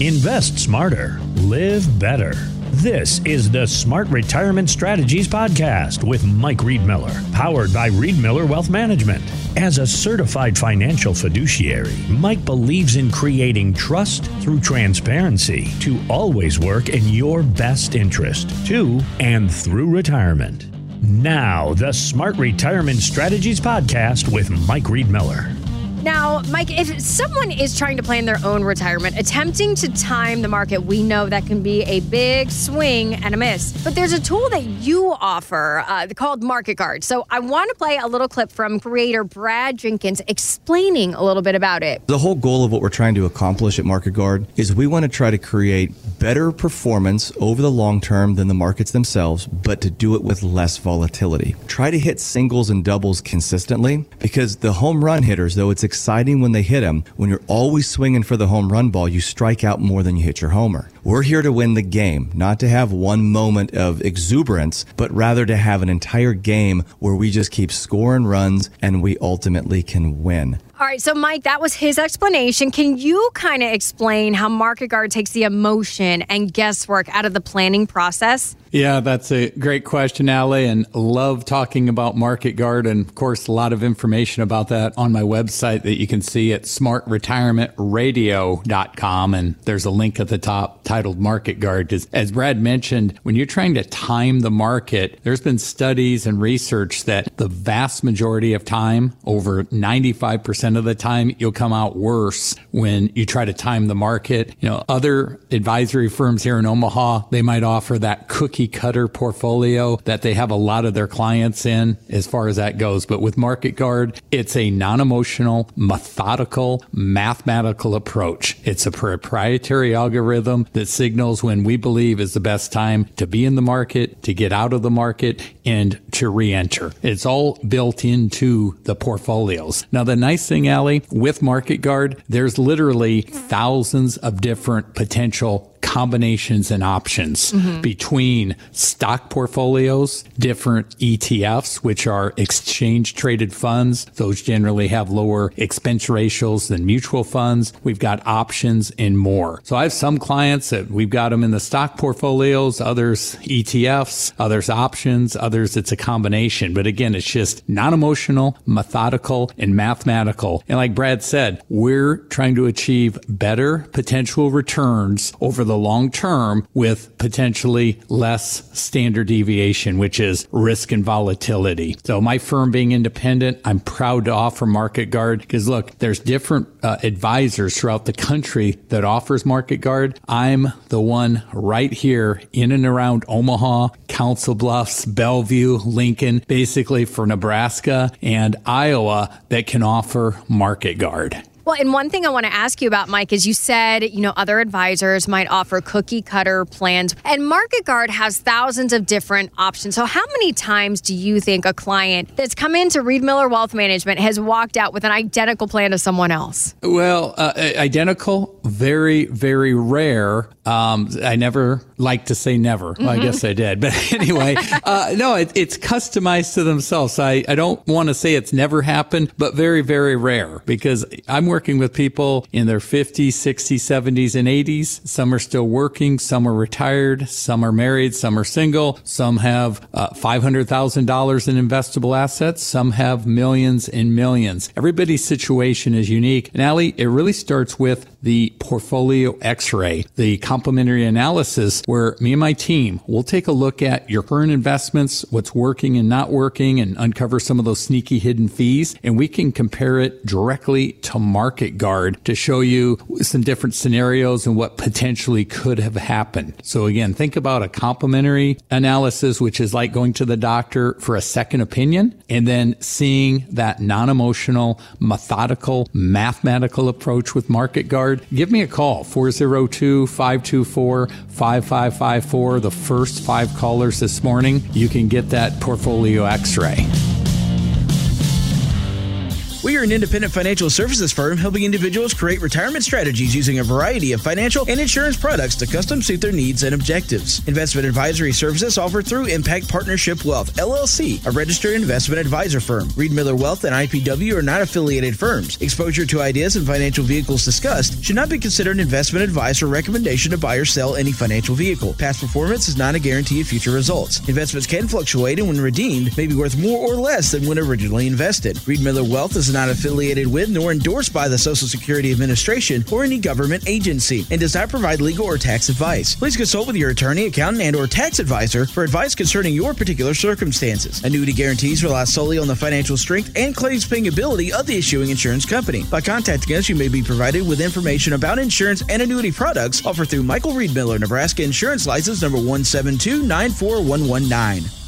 Invest smarter, live better. This is the Smart Retirement Strategies Podcast with Mike Riedmiller, powered by Riedmiller Wealth Management. As a certified financial fiduciary, Mike believes in creating trust through transparency to always work in your best interest, to and through retirement. Now, the Smart Retirement Strategies Podcast with Mike Riedmiller. Now, Mike, if someone is trying to plan their own retirement, attempting to time the market, we know that can be a big swing and a miss. But there's a tool that you offer uh, called Market Guard. So I want to play a little clip from creator Brad Jenkins explaining a little bit about it. The whole goal of what we're trying to accomplish at Market Guard is we want to try to create better performance over the long term than the markets themselves, but to do it with less volatility. Try to hit singles and doubles consistently because the home run hitters, though it's exciting when they hit them, when you're always swinging for the home run ball, you strike out more than you hit your homer. We're here to win the game, not to have one moment of exuberance, but rather to have an entire game where we just keep scoring runs and we ultimately can win. All right, so Mike, that was his explanation. Can you kind of explain how Market Guard takes the emotion and guesswork out of the planning process? Yeah, that's a great question, Ali, and love talking about Market Guard. And of course, a lot of information about that on my website that you can see at smartretirementradio.com. And there's a link at the top titled Market Guard. Because as Brad mentioned, when you're trying to time the market, there's been studies and research that the vast majority of time, over 95% of the time, you'll come out worse when you try to time the market. You know, other advisory firms here in Omaha, they might offer that cookie cutter portfolio that they have a lot of their clients in as far as that goes. But with Market Guard, it's a non-emotional, methodical, mathematical approach. It's a proprietary algorithm that signals when we believe is the best time to be in the market, to get out of the market, and to re-enter. It's all built into the portfolios. Now, the nice thing, Ali, with Market Guard, there's literally thousands of different potential combinations and options mm-hmm. between stock portfolios, different ETFs, which are exchange traded funds. Those generally have lower expense ratios than mutual funds. We've got options and more. So I have some clients that we've got them in the stock portfolios, others ETFs, others options, others it's a combination. But again, it's just non emotional, methodical, and mathematical. And like Brad said, we're trying to achieve better potential returns over the long term with potentially less standard deviation, which is risk and volatility. So my firm being independent, I'm proud to offer Market Guard because look, there's different uh, advisors throughout the country that offers Market Guard. I'm the one right here in and around Omaha, Council Bluffs, Bellevue, Lincoln, basically for Nebraska and Iowa that can offer Market Guard. Well, and one thing I want to ask you about, Mike, is you said, you know, other advisors might offer cookie cutter plans, and Market Guard has thousands of different options. So, how many times do you think a client that's come into Riedmiller Wealth Management has walked out with an identical plan to someone else? Well, uh, identical, very, very rare. Um, I never like to say never. Mm-hmm. I guess I did. But anyway, uh, no, it, it's customized to themselves. I, I don't want to say it's never happened, but very, very rare because I'm working with people in their 50s, 60s, 70s, and 80s. Some are still working. Some are retired. Some are married. Some are single. Some have uh, $500,000 in investable assets. Some have millions and millions. Everybody's situation is unique. And Ali, it really starts with the portfolio x-ray, the complimentary analysis where me and my team will take a look at your current investments, what's working and not working and uncover some of those sneaky hidden fees. And we can compare it directly to market guard to show you some different scenarios and what potentially could have happened. So again, think about a complimentary analysis, which is like going to the doctor for a second opinion and then seeing that non-emotional, methodical, mathematical approach with market guard give me a call 402 524 5554. The first five callers this morning, you can get that portfolio x ray. We are an independent financial services firm helping individuals create retirement strategies using a variety of financial and insurance products to custom suit their needs and objectives. Investment advisory services offered through Impact Partnership Wealth, LLC, a registered investment advisor firm. Riedmiller Wealth and IPW are not affiliated firms. Exposure to ideas and financial vehicles discussed should not be considered investment advice or recommendation to buy or sell any financial vehicle. Past performance is not a guarantee of future results. Investments can fluctuate and when redeemed may be worth more or less than when originally invested. Riedmiller Wealth is not affiliated with nor endorsed by the Social Security Administration or any government agency and does not provide legal or tax advice. Please consult with your attorney, accountant, and or tax advisor for advice concerning your particular circumstances. Annuity guarantees rely solely on the financial strength and claims paying ability of the issuing insurance company. By contacting us, you may be provided with information about insurance and annuity products offered through Michael Riedmiller, Nebraska Insurance License number 17294119.